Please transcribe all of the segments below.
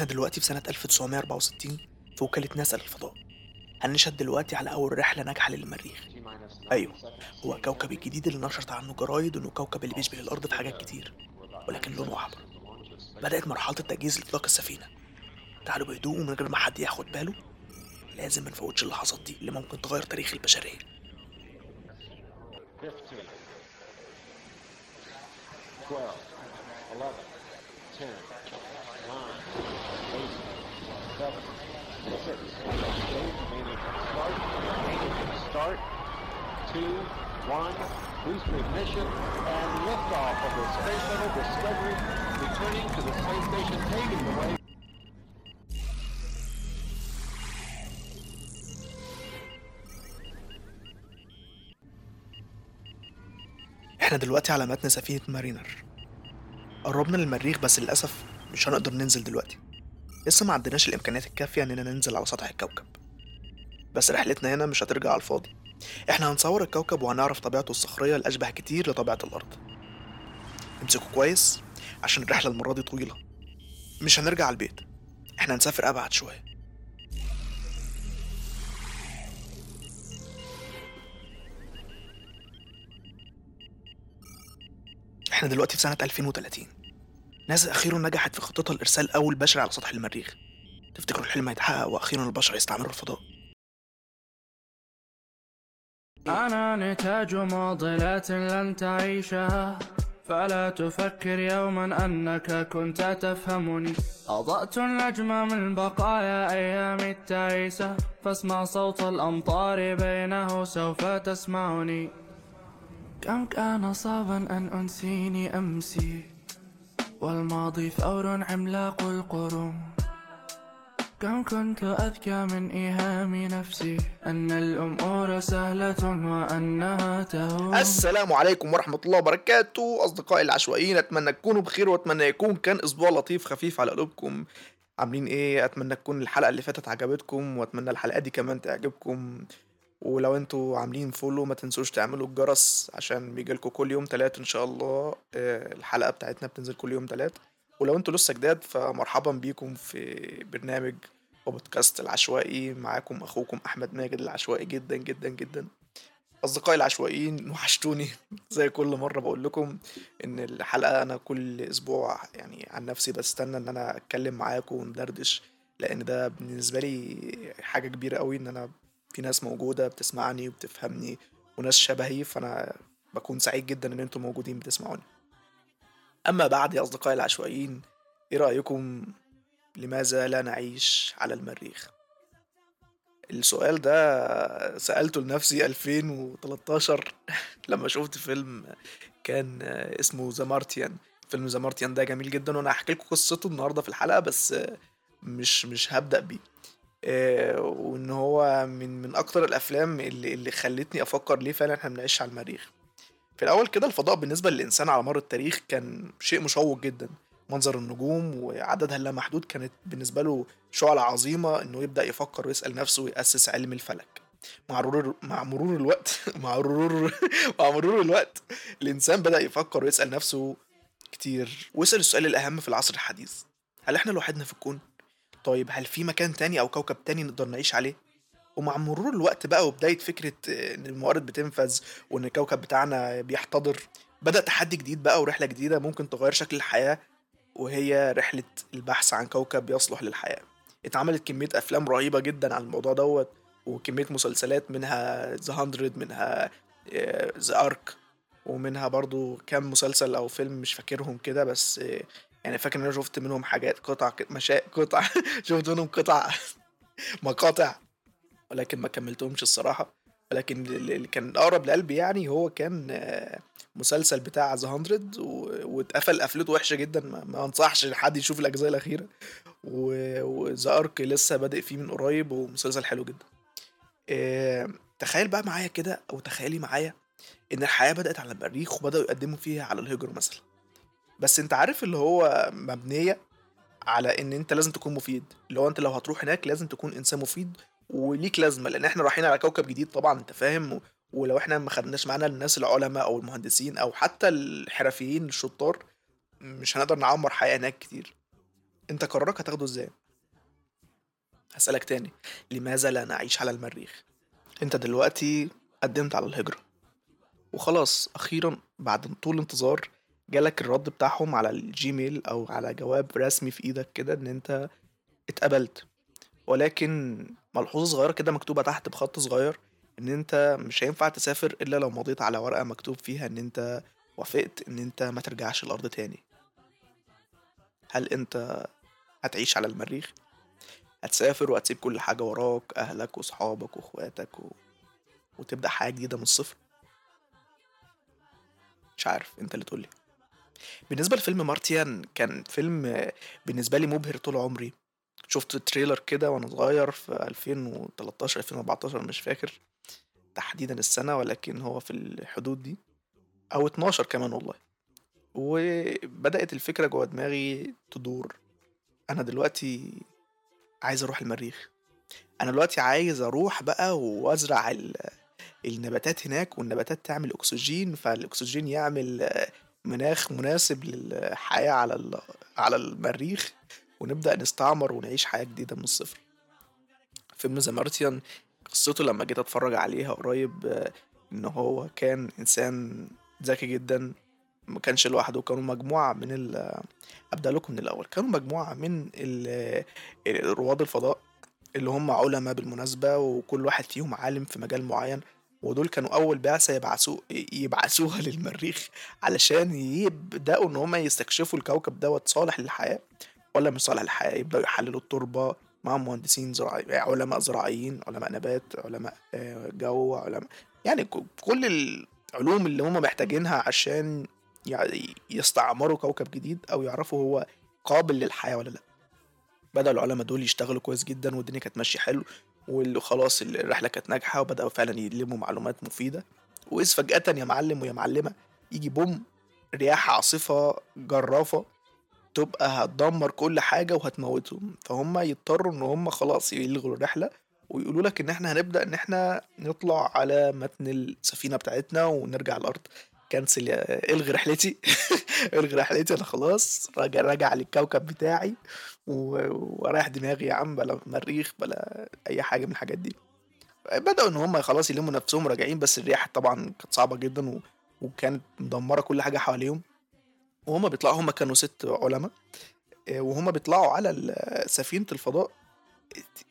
إحنا دلوقتي في سنة 1964 في وكالة ناسا للفضاء هنشهد دلوقتي على أول رحلة ناجحة للمريخ. أيوه هو كوكب الجديد اللي نشرت عنه جرايد إنه كوكب اللي بيشبه الأرض في حاجات كتير ولكن لونه أحمر. بدأت مرحلة التجهيز لإطلاق السفينة. تعالوا بهدوء ومن غير ما حد ياخد باله لازم ما نفوتش اللحظات دي اللي ممكن تغير تاريخ البشرية. 15, 12, 11, إحنا دلوقتي على متن سفينة مارينر. قربنا للمريخ بس للأسف مش هنقدر ننزل دلوقتي. لسه ما عندناش الإمكانيات الكافية إننا ننزل على سطح الكوكب. بس رحلتنا هنا مش هترجع على الفاضي. إحنا هنصور الكوكب وهنعرف طبيعته الصخرية الأشبه كتير لطبيعة الأرض. امسكوا كويس عشان الرحلة المرة دي طويلة. مش هنرجع على البيت. إحنا هنسافر أبعد شوية. إحنا دلوقتي في سنة 2030 ناسا أخيرا نجحت في خطتها لإرسال أول بشري على سطح المريخ. تفتكروا الحلم هيتحقق وأخيرا البشر يستعمروا الفضاء؟ أنا نتاج معضلات لن تعيشها فلا تفكر يوما أنك كنت تفهمني أضأت النجم من بقايا أيام التعيسة فاسمع صوت الأمطار بينه سوف تسمعني. كم كان صعبا أن أنسيني أمسي. والماضي ثور عملاق القرون. كم كنت أذكى من إيهام نفسي أن الأمور سهلة وأنها تهون. السلام عليكم ورحمة الله وبركاته. أصدقائي العشوائيين أتمنى تكونوا بخير وأتمنى يكون كان أسبوع لطيف خفيف على قلوبكم. عاملين إيه؟ أتمنى تكون الحلقة اللي فاتت عجبتكم وأتمنى الحلقة دي كمان تعجبكم. ولو أنتوا عاملين فولو ما تنسوش تعملوا الجرس عشان بيجيلكوا كل يوم تلات إن شاء الله. آه، الحلقة بتاعتنا بتنزل كل يوم تلات. ولو أنتوا لسه جداد فمرحبا بيكم في برنامج وبودكاست العشوائي. معاكم أخوكم أحمد ماجد العشوائي جدا جدا جدا. أصدقائي العشوائيين وحشتوني. زي كل مرة بقول لكم إن الحلقة أنا كل أسبوع يعني عن نفسي بستنى إن أنا أتكلم معاكم وندردش لأن ده بالنسبة لي حاجة كبيرة قوي إن أنا في ناس موجودة بتسمعني وبتفهمني وناس شبهي فأنا بكون سعيد جدا إن أنتم موجودين بتسمعوني. أما بعد يا أصدقائي العشوائيين إيه رأيكم؟ لماذا لا نعيش على المريخ؟ السؤال ده سألته لنفسي 2013 لما شفت فيلم كان اسمه ذا مارتيان. فيلم ذا مارتيان ده جميل جدا وأنا هحكي لكم قصته النهارده في الحلقة بس مش مش هبدأ بيه. وإن هو من من أكتر الأفلام اللي اللي خلتني أفكر ليه فعلا إحنا بنعيش على المريخ. في الأول كده الفضاء بالنسبة للإنسان على مر التاريخ كان شيء مشوق جدا. منظر النجوم وعددها اللامحدود كانت بالنسبة له شعلة عظيمة إنه يبدأ يفكر ويسأل نفسه ويأسس علم الفلك. مع مرور مع مرور الوقت مع مرور مع مرور الوقت الإنسان بدأ يفكر ويسأل نفسه كتير. ويسال السؤال الأهم في العصر الحديث. هل إحنا لوحدنا في الكون؟ طيب هل في مكان تاني أو كوكب تاني نقدر نعيش عليه؟ ومع مرور الوقت بقى وبداية فكرة آه، إن الموارد بتنفذ وإن الكوكب بتاعنا بيحتضر بدأ تحدي جديد بقى ورحلة جديدة ممكن تغير شكل الحياة وهي رحلة البحث عن كوكب يصلح للحياة. اتعملت كمية أفلام رهيبة جدا عن الموضوع دوت وكمية مسلسلات منها The Hundred منها The Ark ومنها برضو كام مسلسل أو فيلم مش فاكرهم كده بس آه، يعني فاكر إن أنا شفت منهم حاجات قطع مشا قطع شفت منهم قطع مقاطع ولكن ما كملتهمش الصراحة. ولكن اللي كان أقرب لقلبي يعني هو كان آه، مسلسل بتاع The Hundred واتقفل قفلة وحشة جدا. ما, أنصحش حد يشوف الأجزاء الأخيرة. وذا أرك لسه بادئ فيه من قريب ومسلسل حلو جدا. آه، تخيل بقى معايا كده أو تخيلي معايا إن الحياة بدأت على المريخ وبدأوا يقدموا فيها على الهجرة مثلا. بس أنت عارف اللي هو مبنية على ان انت لازم تكون مفيد. اللي هو انت لو هتروح هناك لازم تكون انسان مفيد وليك لازمة لأن إحنا رايحين على كوكب جديد طبعا انت فاهم؟ ولو إحنا ما خدناش معانا الناس العلماء أو المهندسين أو حتى الحرفيين الشطار مش هنقدر نعمر حياة هناك كتير. انت قرارك هتاخده إزاي؟ هسألك تاني. لماذا لا نعيش على المريخ؟ انت دلوقتي قدمت على الهجرة. وخلاص أخيرا بعد طول انتظار جالك الرد بتاعهم على الجيميل أو على جواب رسمي في إيدك كده إن أنت اتقبلت. ولكن ملحوظة صغيرة كده مكتوبة تحت بخط صغير إن أنت مش هينفع تسافر إلا لو مضيت على ورقة مكتوب فيها إن أنت وافقت إن أنت ما ترجعش الأرض تاني. هل أنت هتعيش على المريخ؟ هتسافر وهتسيب كل حاجة وراك أهلك وصحابك وإخواتك و... وتبدأ حياة جديدة من الصفر؟ مش عارف أنت اللي تقولي بالنسبة لفيلم مارتيان كان فيلم بالنسبة لي مبهر طول عمري. شفت تريلر كده وأنا صغير في 2013 2014 مش فاكر تحديدا السنة ولكن هو في الحدود دي. أو 12 كمان والله. وبدأت الفكرة جوه دماغي تدور. أنا دلوقتي عايز أروح المريخ. أنا دلوقتي عايز أروح بقى وأزرع ال- النباتات هناك والنباتات تعمل أكسجين فالأكسجين يعمل مناخ مناسب للحياة على على المريخ ونبدأ نستعمر ونعيش حياة جديدة من الصفر. فيلم ذا مارتيان قصته لما جيت أتفرج عليها قريب إن هو كان إنسان ذكي جدا ما كانش لوحده كانوا مجموعة من ال أبدأ لكم من الأول. كانوا مجموعة من رواد الفضاء اللي هم علماء بالمناسبة وكل واحد فيهم عالم في مجال معين. ودول كانوا أول بعثة يبعثوا يبعثوها للمريخ علشان يبدأوا إن هم يستكشفوا الكوكب دوت صالح للحياة ولا مش صالح للحياة يبدأوا يحللوا التربة مع مهندسين زراعي علماء زراعيين علماء نبات علماء آه، جو علماء يعني كل العلوم اللي هم محتاجينها عشان يعني يستعمروا كوكب جديد أو يعرفوا هو قابل للحياة ولا لأ. بدأ العلماء دول يشتغلوا كويس جدا والدنيا كانت ماشية حلو. وخلاص الرحلة كانت ناجحة وبدأوا فعلا يلموا معلومات مفيدة. وإذ فجأة يا معلم ويا معلمة يجي بوم رياح عاصفة جرافة تبقى هتدمر كل حاجة وهتموتهم. فهم يضطروا إن هم خلاص يلغوا الرحلة ويقولوا لك إن إحنا هنبدأ إن إحنا نطلع على متن السفينة بتاعتنا ونرجع الأرض. كنسل يا الغي رحلتي. الغي رحلتي أنا خلاص راجع راجع للكوكب بتاعي. و- ورايح دماغي يا عم بلا مريخ بلا أي حاجة من الحاجات دي. بدأوا إن هم خلاص يلموا نفسهم راجعين بس الرياح طبعا كانت صعبة جدا و... وكانت مدمرة كل حاجة حواليهم. وهما بيطلعوا هما كانوا ست علماء آه، وهما بيطلعوا على سفينة الفضاء.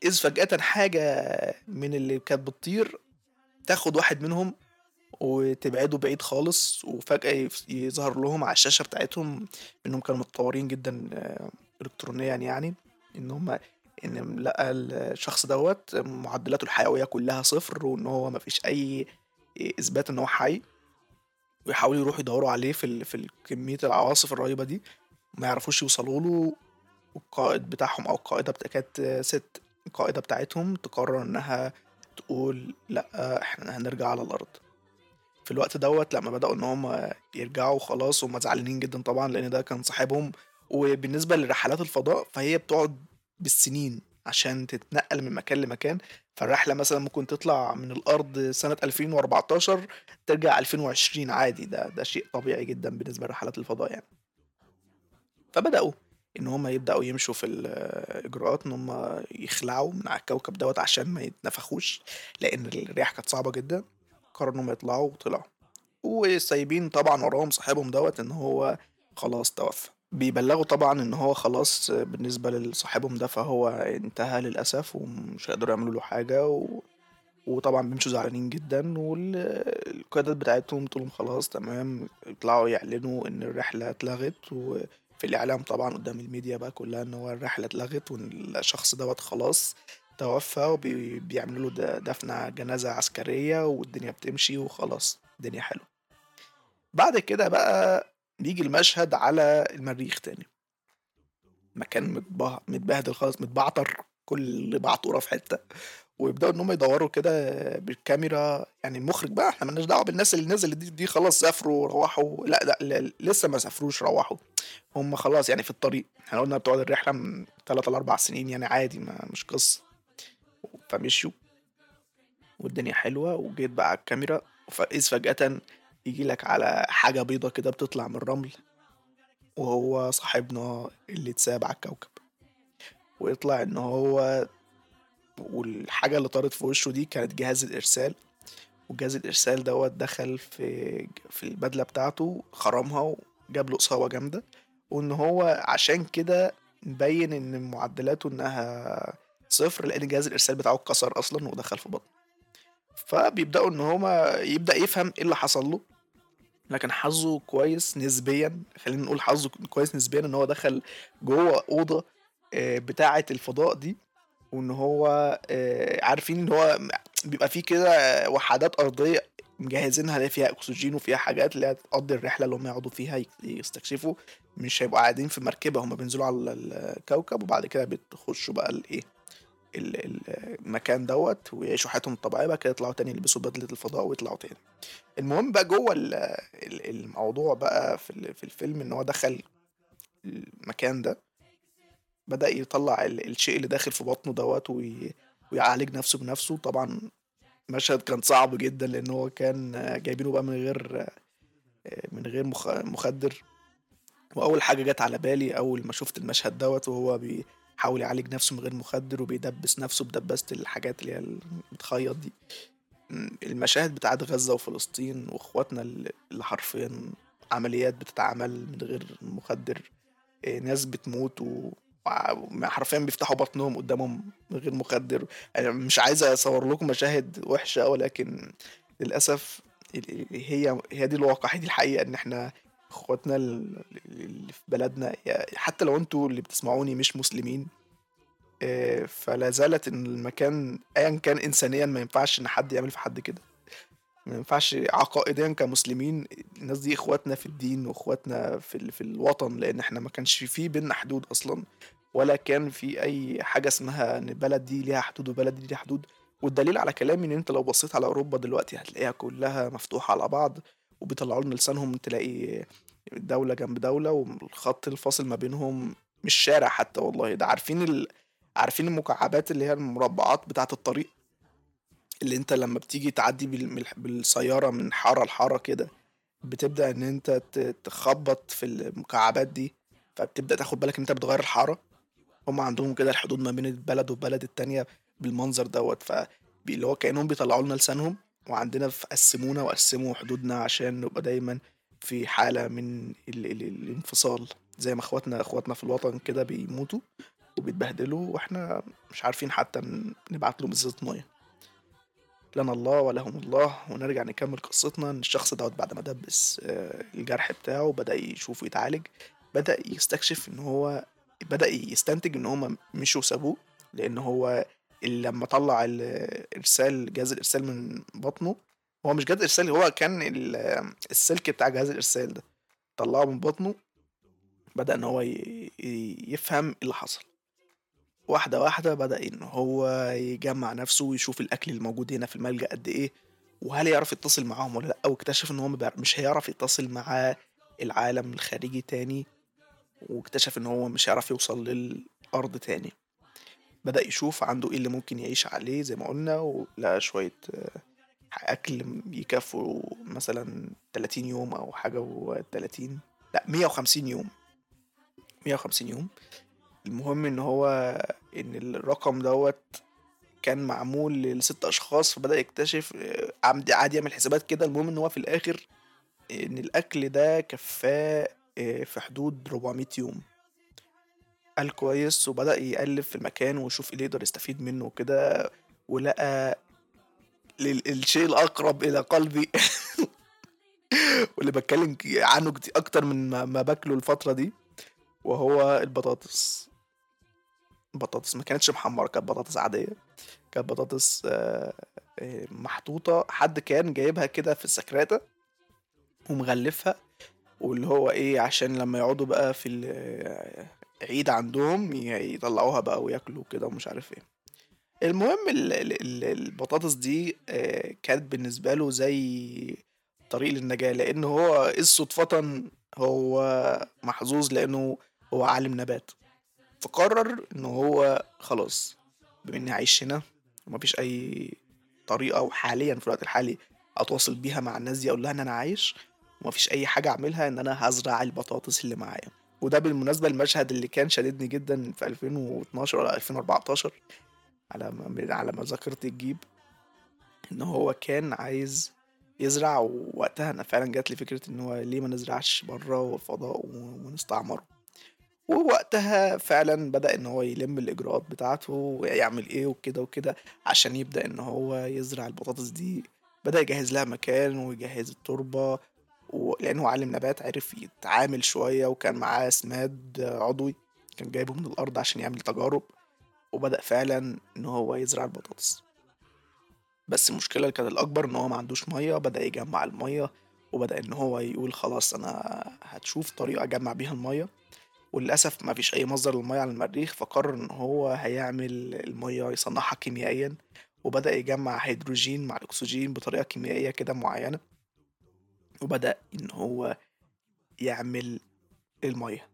إذ فجأة حاجة من اللي كانت بتطير تاخد واحد منهم وتبعده بعيد خالص وفجأة يظهر لهم على الشاشة بتاعتهم إنهم كانوا متطورين جدا إلكترونيا يعني إن هما إن لقى الشخص دوت معدلاته الحيوية كلها صفر وإن هو مفيش أي إثبات إن هو حي ويحاولوا يروحوا يدوروا عليه في. في كمية العواصف الرهيبة دي ما يعرفوش يوصلوا له والقائد بتاعهم أو القائدة بتا... كانت ست القائدة بتاعتهم تقرر إنها تقول لأ إحنا هنرجع على الأرض في الوقت دوت لما بدأوا إن هم يرجعوا خلاص هم زعلانين جدا طبعا لأن ده كان صاحبهم وبالنسبة لرحلات الفضاء فهي بتقعد بالسنين عشان تتنقل من مكان لمكان. فالرحلة مثلا ممكن تطلع من الأرض سنة 2014 ترجع 2020 عادي. ده ده شيء طبيعي جدا بالنسبة لرحلات الفضاء يعني. فبدأوا إن هم يبدأوا يمشوا في الإجراءات إن هم يخلعوا من على الكوكب دوت عشان ما يتنفخوش لأن الرياح كانت صعبة جدا. قرروا إن هم يطلعوا وطلعوا. وسايبين طبعا وراهم صاحبهم دوت إن هو خلاص توفى. بيبلغوا طبعا إن هو خلاص بالنسبة لصاحبهم ده فهو انتهى للأسف ومش هيقدروا يعملوا له حاجة و... وطبعا بيمشوا زعلانين جدا والقيادات بتاعتهم تقول لهم خلاص تمام يطلعوا يعلنوا إن الرحلة اتلغت وفي الإعلام طبعا قدام الميديا بقى كلها إن هو الرحلة اتلغت وإن الشخص دوت خلاص توفى وبيعملوا له د- دفنة جنازة عسكرية والدنيا بتمشي وخلاص الدنيا حلوة. بعد كده بقى بيجي المشهد على المريخ تاني. مكان متبه- متبهدل خالص متبعتر كل بعتورة في حتة. ويبدأوا إن هم يدوروا كده بالكاميرا. يعني المخرج بقى إحنا مالناش دعوة بالناس اللي نزلت دي, دي خلاص سافروا روحوا لا لا, لسه ما سافروش روحوا. هم خلاص يعني في الطريق. إحنا قلنا بتقعد الرحلة من 3 ل 4 سنين يعني عادي ما مش قصة. فمشيوا. والدنيا حلوة. وجيت بقى على الكاميرا. فإذ فجأة يجي لك على حاجة بيضة كده بتطلع من الرمل وهو صاحبنا اللي اتساب على الكوكب. ويطلع إن هو والحاجة اللي طارت في وشه دي كانت جهاز الإرسال. وجهاز الإرسال دوت دخل في في البدلة بتاعته خرمها وجاب له إصابة جامدة. وإن هو عشان كده مبين إن معدلاته إنها صفر لأن جهاز الإرسال بتاعه اتكسر أصلا ودخل في بطنه. فبيبدأوا إن هما يبدأ يفهم إيه اللي حصل له. لكن حظه كويس نسبيا خلينا نقول حظه كويس نسبيا إن هو دخل جوه أوضة آه، بتاعة الفضاء دي وإن هو آه، عارفين إن هو بيبقى فيه كده وحدات أرضية مجهزينها اللي فيها أكسجين وفيها حاجات اللي هتقضي الرحلة اللي هم يقعدوا فيها يستكشفوا. مش هيبقوا قاعدين في مركبة هم بينزلوا على الكوكب وبعد كده بتخشوا بقى الايه ال- ال- المكان دوت ويعيشوا حياتهم الطبيعية بقى كده يطلعوا تاني يلبسوا بدلة الفضاء ويطلعوا تاني. المهم بقى جوه ال- ال- الموضوع بقى في ال- في الفيلم إن هو دخل المكان ده بدأ يطلع ال- الشيء اللي داخل في بطنه دوت وي... ويعالج نفسه بنفسه. طبعا مشهد كان صعب جدا لأن هو كان جايبينه بقى من غير من غير مخ... مخدر. وأول حاجة جت على بالي أول ما شفت المشهد دوت وهو بيحاول يعالج نفسه من غير مخدر وبيدبس نفسه بدباسة الحاجات اللي هي بتخيط دي. المشاهد بتاعت غزة وفلسطين وإخواتنا اللي حرفيا عمليات بتتعمل من غير مخدر آه، ناس بتموت و حرفيا بيفتحوا بطنهم قدامهم من غير مخدر. أنا مش عايز أصور لكم مشاهد وحشة ولكن للأسف هي هي دي الواقع هي دي الحقيقة إن إحنا اخواتنا ال- اللي في بلدنا حتى لو أنتوا اللي بتسمعوني مش مسلمين آه، فلا زالت إن المكان ايا كان انسانيا ما ينفعش إن حد يعمل في حد كده. ما ينفعش عقائديا كمسلمين الناس دي إخواتنا في الدين وإخواتنا في في الوطن لأن إحنا ما كانش في بينا حدود أصلا ولا كان في أي حاجة اسمها إن البلد دي ليها حدود وبلد دي ليها حدود. والدليل على كلامي إن أنت لو بصيت على أوروبا دلوقتي هتلاقيها كلها مفتوحة على بعض. وبيطلعوا لنا لسانهم تلاقي دولة جنب دولة والخط الفاصل ما بينهم مش شارع حتى والله. ده عارفين ال... عارفين المكعبات اللي هي المربعات بتاعة الطريق؟ اللي انت لما بتيجي تعدي بال... بالسيارة من حارة لحارة كده بتبدأ إن انت تخبط في المكعبات دي فبتبدأ تاخد بالك إن انت بتغير الحارة. هم عندهم كده الحدود ما بين البلد والبلد التانية بالمنظر دوت ف اللي هو كأنهم بيطلعوا لنا لسانهم. وعندنا في قسمونا وقسموا حدودنا عشان نبقى دايما في حالة من ال ال الانفصال. زي ما اخواتنا اخواتنا في الوطن كده بيموتوا وبيتبهدلوا وإحنا مش عارفين حتى نبعت لهم ازازة مية. لنا الله ولهم الله. ونرجع نكمل قصتنا إن الشخص دوت بعد ما دبس آه، الجرح بتاعه بدأ يشوفه يتعالج. بدأ يستكشف إن هو بدأ يستنتج إن هما مشوا سابوه لأن هو لما طلع الارسال جهاز الإرسال من بطنه هو مش جهاز ارسال هو كان ال- السلك بتاع جهاز الإرسال ده طلعه من بطنه بدأ إن هو يفهم اللي حصل. واحدة واحدة بدأ إن هو يجمع نفسه ويشوف الأكل الموجود هنا في الملجأ قد إيه وهل يعرف يتصل معاهم ولا لأ واكتشف إن هو مش هيعرف يتصل مع العالم الخارجي تاني واكتشف إن هو مش هيعرف يوصل للأرض تاني. بدأ يشوف عنده إيه اللي ممكن يعيش عليه زي ما قلنا ولقى شوية آه، أكل يكفوا مثلا 30 يوم أو حاجة و30 لأ 150 يوم. 150 يوم. المهم إن هو إن الرقم دوت كان معمول لست أشخاص فبدأ يكتشف آه، عادي يعمل حسابات كده. المهم إن هو في الآخر إن الأكل ده كفاه آه، في حدود 400 يوم. قال كويس وبدأ يقلب في المكان ويشوف إيه اللي يقدر يستفيد منه وكده ولقى الشيء الأقرب إلى قلبي. واللي بتكلم عنه أكتر من ما, باكله الفترة دي وهو البطاطس. البطاطس ما كانتش محمرة كانت بطاطس عادية. كانت بطاطس آه، آه، محطوطة. حد كان جايبها كده في السكراتة ومغلفها واللي هو إيه عشان لما يقعدوا بقى في عيد عندهم يطلعوها بقى وياكلوا كده ومش عارف إيه. المهم ال- ال- ال- البطاطس دي آه، كانت بالنسبة له زي طريق للنجاة لأن هو إذ صدفة هو محظوظ لأنه هو عالم نبات. فقرر إن هو خلاص بما إني عايش هنا ومفيش أي طريقة وحاليا في الوقت الحالي أتواصل بيها مع الناس دي أقول لها إن أنا عايش ومفيش أي حاجة أعملها إن أنا هزرع البطاطس اللي معايا. وده بالمناسبة المشهد اللي كان شددني جدا في 2012 ولا 2014 على ما على ما ذاكرتي تجيب إن هو كان عايز يزرع ووقتها أنا فعلا جات لي فكرة إن هو ليه ما نزرعش بره والفضاء ونستعمره. ووقتها فعلا بدأ إن هو يلم الإجراءات بتاعته ويعمل إيه وكده وكده عشان يبدأ إن هو يزرع البطاطس دي. بدأ يجهز لها مكان ويجهز التربة ولأنه عالم نبات عرف يتعامل شوية وكان معاه سماد عضوي كان جايبه من الأرض عشان يعمل تجارب وبدأ فعلا إن هو يزرع البطاطس. بس المشكلة اللي كانت الأكبر إن هو ما عندوش مية بدأ يجمع المية وبدأ إن هو يقول خلاص أنا هتشوف طريقة أجمع بيها المية. وللأسف ما فيش أي مصدر للمية على المريخ فقرر إن هو هيعمل المية يصنعها كيميائيا وبدأ يجمع هيدروجين مع الأكسجين بطريقة كيميائية كده معينة. وبدأ إن هو يعمل المية.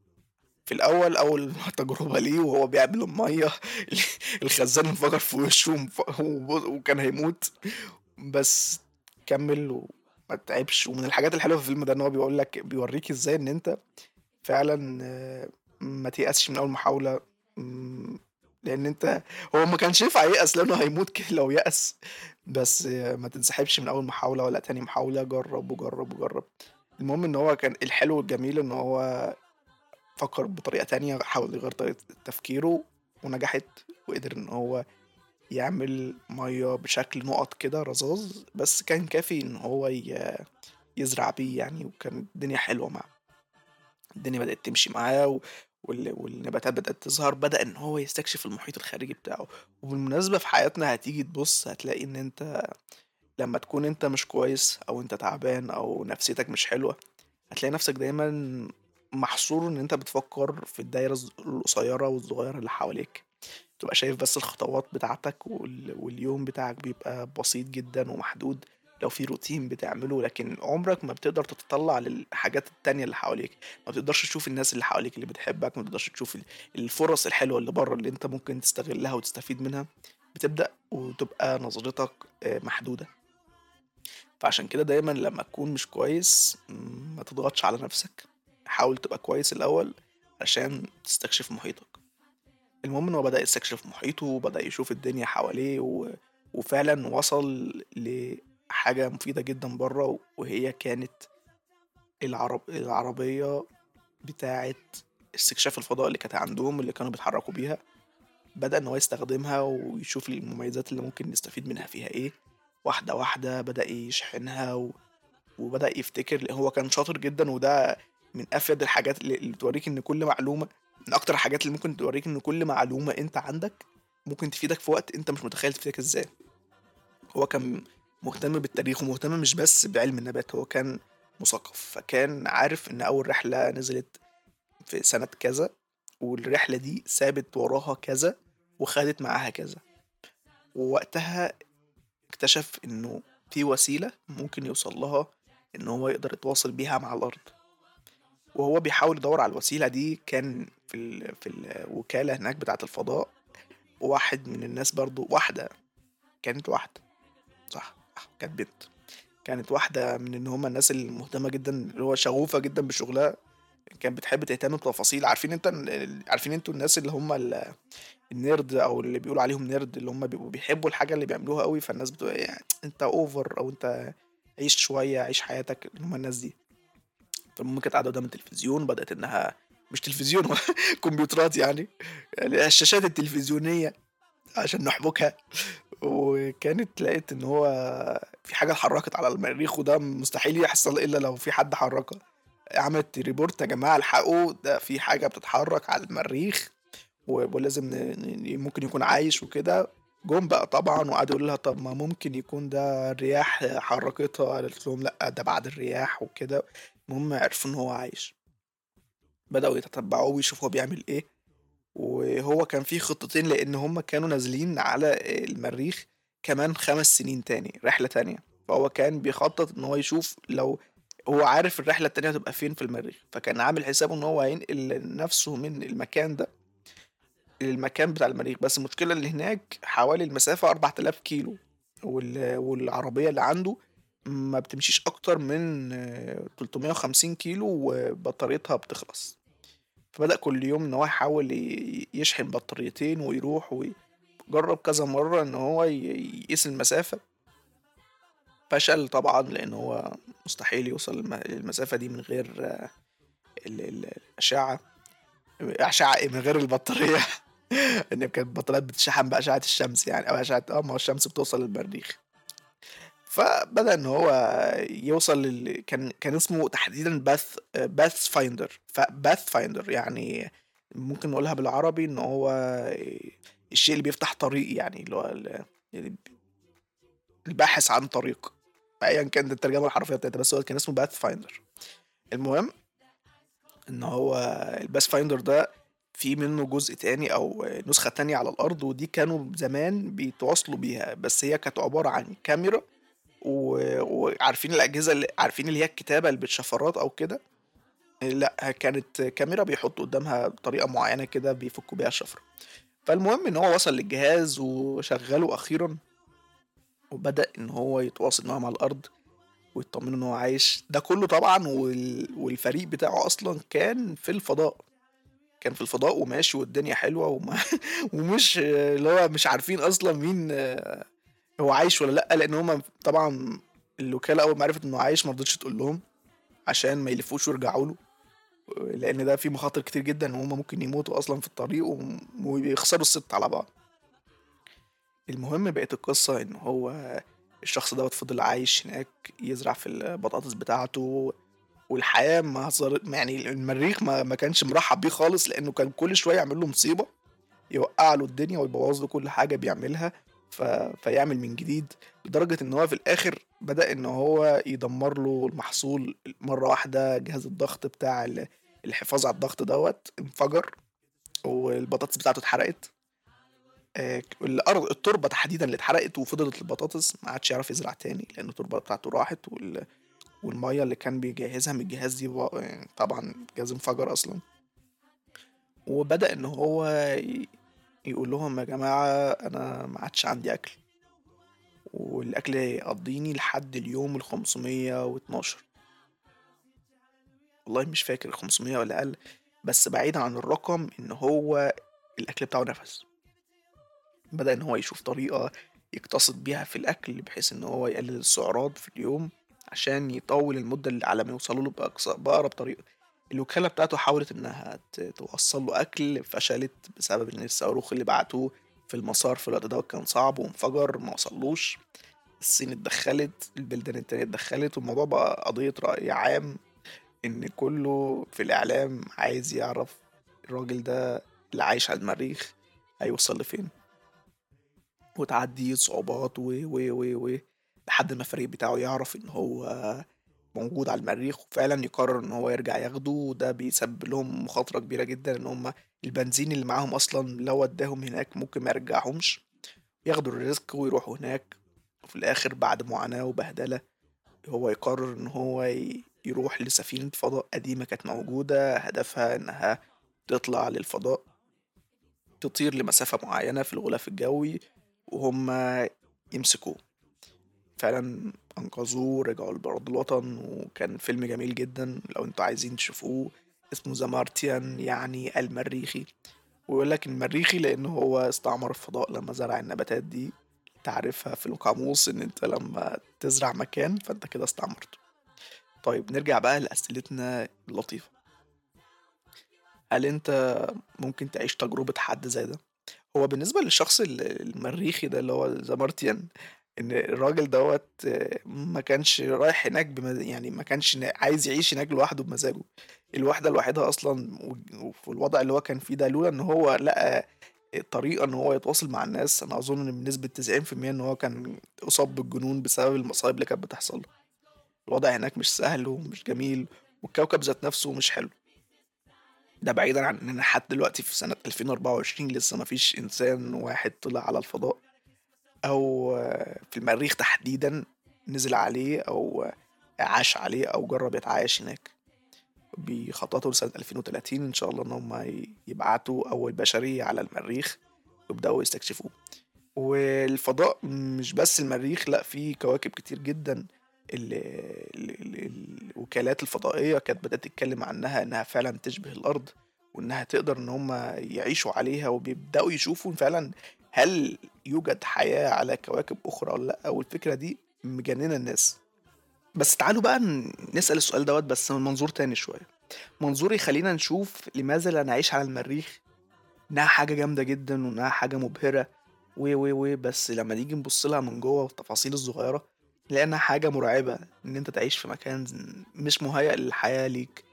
في الأول أول تجربة ليه وهو بيعمل المية الخزان انفجر في وشه وكان هيموت. بس كمل وما تعبش. ومن الحاجات الحلوة في الفيلم ده إن هو بيقول لك بيوريك إزاي إن أنت فعلا آه، ما تيأسش من أول محاولة لأن انت هو ما كانش ينفع ييأس لأنه هيموت كده لو يأس. بس ما تنسحبش من أول محاولة ولا تاني محاولة جرب وجرب وجرب. المهم إن هو كان الحلو والجميل إن هو فكر بطريقة تانية حاول يغير طريقة تفكيره ونجحت وقدر إن هو يعمل مية بشكل نقط كده رذاذ. بس كان كافي إن هو يزرع بيه يعني وكان الدنيا حلوة معاه. الدنيا بدأت تمشي معاه والنباتات بدأت تظهر بدأ إن هو يستكشف المحيط الخارجي بتاعه. وبالمناسبة في حياتنا هتيجي تبص هتلاقي إن أنت لما تكون أنت مش كويس أو أنت تعبان أو نفسيتك مش حلوة هتلاقي نفسك دايما محصور إن أنت بتفكر في الدايرة القصيرة والصغيرة اللي حواليك. تبقى شايف بس الخطوات بتاعتك واليوم بتاعك بيبقى بسيط جدا ومحدود. لو في روتين بتعمله لكن عمرك ما بتقدر تتطلع للحاجات التانية اللي حواليك. ما بتقدرش تشوف الناس اللي حواليك اللي بتحبك ما بتقدرش تشوف الفرص الحلوة اللي بره اللي انت ممكن تستغلها وتستفيد منها. بتبدأ وتبقى نظرتك آه، محدودة. فعشان كده دايما لما تكون مش كويس ما تضغطش على نفسك. حاول تبقى كويس الأول عشان تستكشف محيطك. المهم إن هو بدأ يستكشف محيطه وبدأ يشوف الدنيا حواليه و... وفعلا وصل ل حاجة مفيدة جدا بره وهي كانت العرب العربية بتاعة استكشاف الفضاء اللي كانت عندهم اللي كانوا بيتحركوا بيها. بدأ إن هو يستخدمها ويشوف المميزات اللي ممكن نستفيد منها فيها إيه. واحدة واحدة بدأ يشحنها و... وبدأ يفتكر هو كان شاطر جدا وده من أفيد الحاجات اللي, بتوريك إن كل معلومة من أكتر الحاجات اللي ممكن توريك إن كل معلومة أنت عندك ممكن تفيدك في وقت أنت مش متخيل تفيدك إزاي. هو كان مهتم بالتاريخ ومهتم مش بس بعلم النبات هو كان مثقف فكان عارف إن أول رحلة نزلت في سنة كذا والرحلة دي سابت وراها كذا وخدت معاها كذا. ووقتها اكتشف إنه في وسيلة ممكن يوصل لها إن هو يقدر يتواصل بيها مع الأرض. وهو بيحاول يدور على الوسيلة دي كان في, ال... في الوكالة هناك بتاعة الفضاء واحد من الناس برضو واحدة كانت واحدة صح؟ كانت بنت. كانت واحدة من إن هما الناس المهتمة جدا اللي هو شغوفة جدا بشغلها. كانت بتحب تهتم بتفاصيل. عارفين أنت عارفين أنتوا الناس اللي هم ال nerd أو اللي بيقولوا عليهم nerd اللي هم بيبقوا بيحبوا الحاجة اللي بيعملوها قوي فالناس بتبقى يعني؟ أنت over أو أنت عيش شوية عيش حياتك اللي هم الناس دي. فالمهم كانت قاعدة قدام التلفزيون؟ بدأت إنها مش تلفزيون كمبيوترات يعني. يعني الشاشات التلفزيونية. عشان نحبكها. وكانت لقيت إن هو في حاجة اتحركت على المريخ وده مستحيل يحصل إلا لو في حد حركها. عملت ريبورت يا جماعة الحقوا ده في حاجة بتتحرك على المريخ ولازم ممكن يكون عايش وكده. جم بقى طبعا وقعدوا يقولوا لها طب ما ممكن يكون ده الرياح حركتها. قالت لهم لأ ده بعد الرياح وكده. المهم عرفوا إن هو عايش. بدأوا يتتبعوه ويشوفوا هو بيعمل إيه. وهو كان في خطتين لأن هم كانوا نازلين على المريخ كمان خمس سنين تاني رحلة تانية. فهو كان بيخطط إن هو يشوف لو هو عارف الرحلة التانية هتبقى فين في المريخ. فكان عامل حسابه إن هو هينقل نفسه من المكان ده للمكان بتاع المريخ. بس المشكلة اللي هناك حوالي المسافة 4000 كيلو والعربية اللي عنده ما بتمشيش أكتر من 350 كيلو وبطاريتها بتخلص. فبدأ كل يوم إن هو يحاول يشحن بطاريتين ويروح وجرب كذا مرة إن هو يقيس المسافة فشل طبعا لأن هو مستحيل يوصل للمسافة دي من غير ال- ال- الأشعة أشعة؟ من غير البطارية إن كانت البطاريات بتشحن بأشعة الشمس يعني أو أشعة آه ما هو الشمس بتوصل للمريخ فبدأ إن هو يوصل لل... كان كان اسمه تحديدا Path Pathfinder ف Pathfinder يعني ممكن نقولها بالعربي إن هو الشيء اللي بيفتح طريق يعني اللي هو يعني الباحث عن طريق. ايا كانت الترجمة الحرفية بتاعتها بس هو كان اسمه Pathfinder المهم إن هو ال Pathfinder ده في منه جزء تاني أو نسخة تانية على الأرض ودي كانوا زمان بيتواصلوا بيها بس هي كانت عبارة عن كاميرا وعارفين الأجهزة اللي عارفين اللي هي الكتابة اللي بالشفرات أو كده؟ لأ كانت كاميرا بيحطوا قدامها طريقه معينة كده بيفكوا بيها الشفرة. فالمهم إن هو وصل للجهاز وشغله أخيرا وبدأ إن هو يتواصل معاهم على الأرض ويطمنوا إن هو عايش. ده كله طبعا وال... والفريق بتاعه أصلا كان في الفضاء. كان في الفضاء وماشي والدنيا حلوة وما... ومش اللي هو مش عارفين أصلا مين هو عايش ولا لأ؟ لأن هم طبعا الوكالة أول ما عرفت إنه عايش ما رضتش تقول لهم عشان ما يلفوش ويرجعوا له. لأن ده فيه مخاطر كتير جدا وهم ممكن يموتوا أصلا في الطريق ويخسروا الست على بعض. المهم بقت القصة إن هو الشخص دوت فضل عايش هناك يزرع في البطاطس بتاعته والحياة ما صار يعني المريخ ما, ما كانش مرحب بيه خالص لأنه كان كل شوية يعمل له مصيبة يوقع له الدنيا ويبوظ له كل حاجة بيعملها. ف... فيعمل من جديد لدرجة إن هو في الآخر بدأ إن هو يدمر له المحصول مرة واحدة جهاز الضغط بتاع ال- الحفاظ على الضغط دوت انفجر والبطاطس بتاعته اتحرقت. آه، الأرض التربة تحديدا اللي اتحرقت وفضلت البطاطس ما عادش يعرف يزرع تاني لأن التربة بتاعته راحت وال... والمية اللي كان بيجهزها من الجهاز دي طبعا الجهاز انفجر أصلا. وبدأ إن هو يقول لهم يا جماعة أنا ما عادش عندي أكل. والأكل هيقضيني لحد اليوم ال 512 والله مش فاكر 500 ولا أقل بس بعيدا عن الرقم إن هو الأكل بتاعه نفس بدأ إن هو يشوف طريقة يقتصد بيها في الأكل بحيث إن هو يقلل السعرات في اليوم عشان يطول المدة اللي على ما يوصلوا له بأقرب طريقة. الوكالة بتاعته حاولت إنها ت- توصل له أكل فشلت بسبب إن الصاروخ اللي بعتوه في المسار في الوقت ده كان صعب وانفجر ما وصلوش. الصين اتدخلت البلدان التانية اتدخلت والموضوع بقى قضية رأي عام إن كله في الإعلام عايز يعرف الراجل ده اللي عايش على المريخ هيوصل لفين. وتعدي صعوبات و و و و لحد ما الفريق بتاعه يعرف إن هو موجود على المريخ وفعلا يقرر إن هو يرجع ياخده وده بيسبب لهم مخاطرة كبيرة جدا إن هم البنزين اللي معاهم أصلا لو وداهم هناك ممكن ما يرجعهمش ياخدوا الريسك ويروحوا هناك وفي الآخر بعد معاناة وبهدلة هو يقرر إن هو يروح لسفينة فضاء قديمة كانت موجودة هدفها إنها تطلع للفضاء تطير لمسافة معينة في الغلاف الجوي وهم يمسكوه. فعلا أنقذوه رجعوا لبلد الوطن وكان فيلم جميل جدا لو أنتوا عايزين تشوفوه. اسمه ذا مارتيان يعني المريخي. ويقول لك المريخي لأنه هو استعمر الفضاء لما زرع النباتات دي. تعرفها في القاموس إن أنت لما تزرع مكان فأنت كده استعمرته. طيب نرجع بقى لأسئلتنا اللطيفة. هل أنت ممكن تعيش تجربة حد زي ده؟ هو بالنسبة للشخص ال- المريخي ده اللي هو ذا مارتيان إن الراجل دوت ما كانش رايح هناك بمز... يعني ما كانش عايز يعيش هناك لوحده بمزاجه. الوحدة الوحيدة أصلا وفي الوضع اللي هو كان فيه ده لولا إن هو لقى طريقة إن هو يتواصل مع الناس أنا أظن إن بنسبة 90% إن هو كان اصاب بالجنون بسبب المصايب اللي كانت بتحصل له. الوضع هناك مش سهل ومش جميل والكوكب ذات نفسه مش حلو. ده بعيدا عن اننا لحد دلوقتي في سنة 2024 لسه مفيش إنسان واحد طلع على الفضاء. أو في المريخ تحديدا نزل عليه أو عاش عليه أو جرب يتعايش هناك. بيخططوا لسنة 2030 إن شاء الله إن هم يبعتوا أول بشرية على المريخ ويبدأوا يستكشفوه. والفضاء مش بس المريخ لأ في كواكب كتير جدا ال- ال- ال- الوكالات الفضائية كانت بدأت تتكلم عنها إنها فعلا تشبه الأرض وإنها تقدر إن هم يعيشوا عليها وبيبدأوا يشوفوا فعلا هل يوجد حياة على كواكب أخرى ولا لأ؟ والفكرة دي مجننة الناس. بس تعالوا بقى ن- نسأل السؤال دوت بس من منظور تاني شوية. منظور يخلينا نشوف لماذا لا نعيش على المريخ؟ إنها حاجة جامدة جدا وإنها حاجة مبهرة. و و و بس لما نيجي نبص لها من جوه والتفاصيل الصغيرة نلاقي إنها حاجة مرعبة إن أنت تعيش في مكان مش مهيأ للحياة ليك.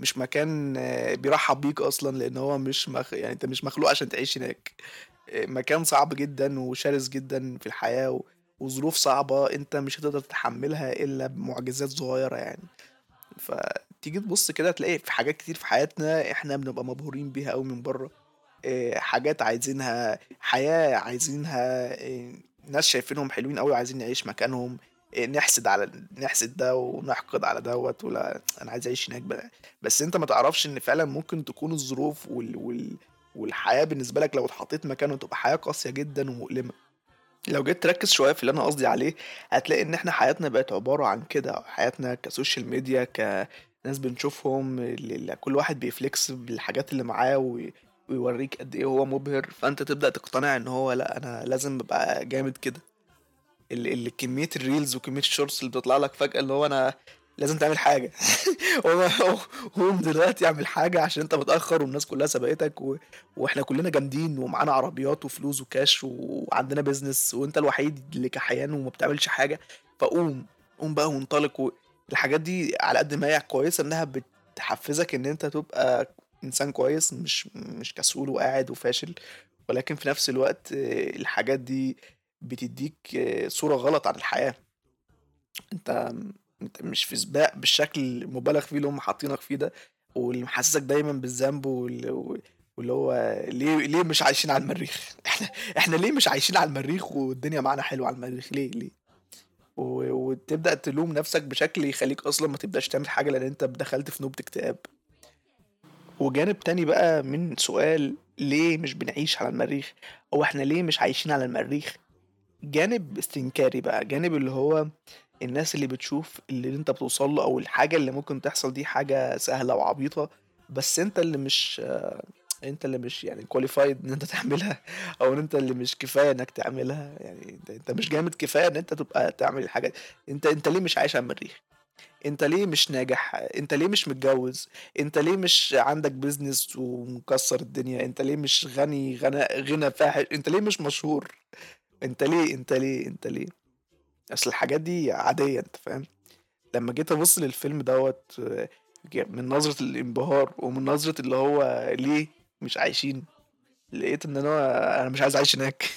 مش مكان آه، بيرحب بيك أصلا لأن هو مش مخ... يعني أنت مش مخلوق عشان تعيش هناك. مكان صعب جدا وشرس جدا في الحياة و... وظروف صعبة أنت مش هتقدر تتحملها إلا بمعجزات صغيرة يعني. فتيجي تبص كده تلاقي في حاجات كتير في حياتنا إحنا بنبقى مبهورين بيها قوي من بره. إيه، حاجات عايزينها حياة عايزينها إيه، ناس شايفينهم حلوين قوي وعايزين نعيش مكانهم. إيه، نحسد على نحسد ده ونحقد على دوت ولا أنا عايز أعيش هناك. بس أنت ما تعرفش إن فعلا ممكن تكون الظروف وال... وال... والحياة بالنسبة لك لو اتحطيت مكانه تبقى حياة قاسية جدا ومؤلمة. لو جيت تركز شوية في اللي أنا قصدي عليه هتلاقي إن إحنا حياتنا بقت عبارة عن كده. حياتنا ك social media كناس بنشوفهم اللي كل واحد بي flex بالحاجات اللي معاه وي- ويوريك قد إيه هو مبهر. فأنت تبدأ تقتنع إن هو لأ أنا لازم أبقى جامد كده. اللي, كمية ال reels وكمية ال shorts اللي بتطلع لك فجأة اللي هو أنا لازم تعمل حاجة. هو قوم دلوقتي اعمل حاجة عشان انت متأخر والناس كلها سبقتك و... وإحنا كلنا جامدين ومعانا عربيات وفلوس وكاش وعندنا business وانت الوحيد اللي كحيان وما بتعملش حاجة. فقوم قوم بقى وانطلق و... الحاجات دي على قد ما هي كويسة انها بتحفزك ان انت تبقى إنسان كويس مش مش كسول وقاعد وفاشل. ولكن في نفس الوقت الحاجات دي بتديك صورة غلط عن الحياة. انت انت مش في سباق بالشكل المبالغ فيه اللي هم حاطينك فيه ده واللي محسسك دايما بالذنب وال- واللي هو ليه ليه مش عايشين على المريخ؟ إحنا إحنا ليه مش عايشين على المريخ والدنيا معانا حلوة على المريخ؟ ليه ليه؟ وتبدأ تلوم نفسك بشكل يخليك أصلا ما تبدأش تعمل حاجة لأن أنت دخلت في نوبة اكتئاب. وجانب تاني بقى من سؤال ليه مش بنعيش على المريخ؟ أو إحنا ليه مش عايشين على المريخ؟ جانب استنكاري بقى جانب اللي هو الناس اللي بتشوف اللي انت بتوصل له أو الحاجة اللي ممكن تحصل دي حاجة سهلة وعبيطة بس انت اللي مش انت اللي مش يعني كواليفايد إن انت تعملها أو إن انت اللي مش كفاية إنك تعملها يعني انت, انت مش جامد كفاية إن انت تبقى تعمل الحاجة دي. انت انت ليه مش عايش على المريخ؟ انت ليه مش ناجح؟ انت ليه مش متجوز؟ انت ليه مش عندك business ومكسر الدنيا؟ انت ليه مش غني غنى غنى فاحش؟ انت ليه مش مشهور؟ انت ليه انت ليه انت ليه؟ اصل الحاجات دي عادية انت فاهم؟ لما جيت ابص للفيلم دوت من نظرة الانبهار ومن نظرة اللي هو ليه مش عايشين لقيت ان أنا أنا مش عايز اعيش هناك.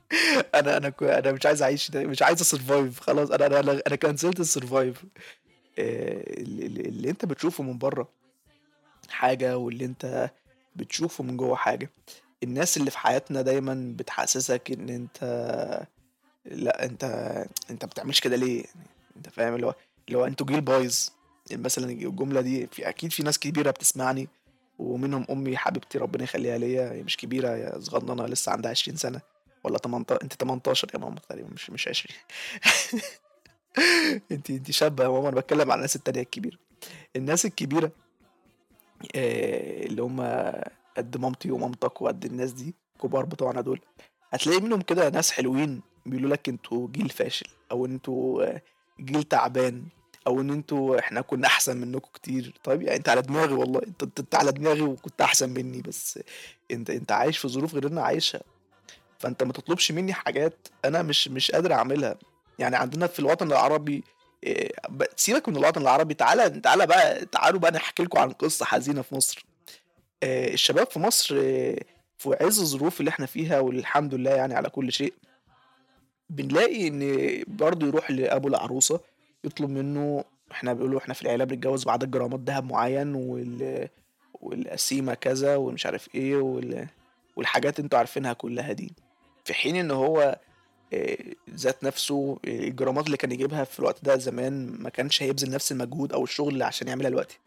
أنا أنا أنا مش عايز اعيش مش عايز ا survive خلاص. أنا أنا أنا, كنسلت ال survive اللي, اللي انت بتشوفه من بره حاجة واللي انت بتشوفه من جوه حاجة. الناس اللي في حياتنا دايما بتحسسك إن أنت لا أنت أنت بتعملش كده ليه؟ يعني أنت فاهم؟ اللي هو اللي هو أنتوا جيل بايظ. مثلا الجملة دي في أكيد في ناس كبيرة بتسمعني ومنهم أمي حبيبتي ربنا يخليها ليا. هي مش كبيرة هي صغننه لسه عندها 20 سنة. ولا 18 أنت 18 يا ماما تقريبا مش مش 20 أنت أنت شابة يا ماما أنا بتكلم على الناس التانية الكبيرة. الناس الكبيرة آه، اللي هم قد مامتي ومامتك وقد الناس دي كبار بتوعنا دول. هتلاقي منهم كده ناس حلوين بيقولوا لك أنتوا جيل فاشل أو أنتوا آه، جيل تعبان أو إن أنتوا إحنا كنا أحسن منكم كتير. طيب يعني أنت على دماغي والله أنت أنت على دماغي وكنت أحسن مني بس أنت أنت عايش في ظروف غير أنا عايشها. فأنت ما تطلبش مني حاجات أنا مش مش قادر أعملها. يعني عندنا في الوطن العربي ب- سيبك من الوطن العربي تعالى تعالى بقى تعالوا بقى نحكي لكم عن قصة حزينة في مصر. آه، الشباب في مصر آه، في عز الظروف اللي إحنا فيها والحمد لله يعني على كل شيء بنلاقي إن برضه يروح لأبو العروسة يطلب منه إحنا بيقولوا إحنا في العيلة بنتجوز بعدد جرامات ذهب معين وال والقسيمة كذا ومش عارف إيه وال... والحاجات أنتوا عارفينها كلها دي. في حين إن هو آه، ذات نفسه آه، الجرامات اللي كان يجيبها في الوقت ده زمان ما كانش هيبذل نفس المجهود أو الشغل اللي عشان يعملها دلوقتي.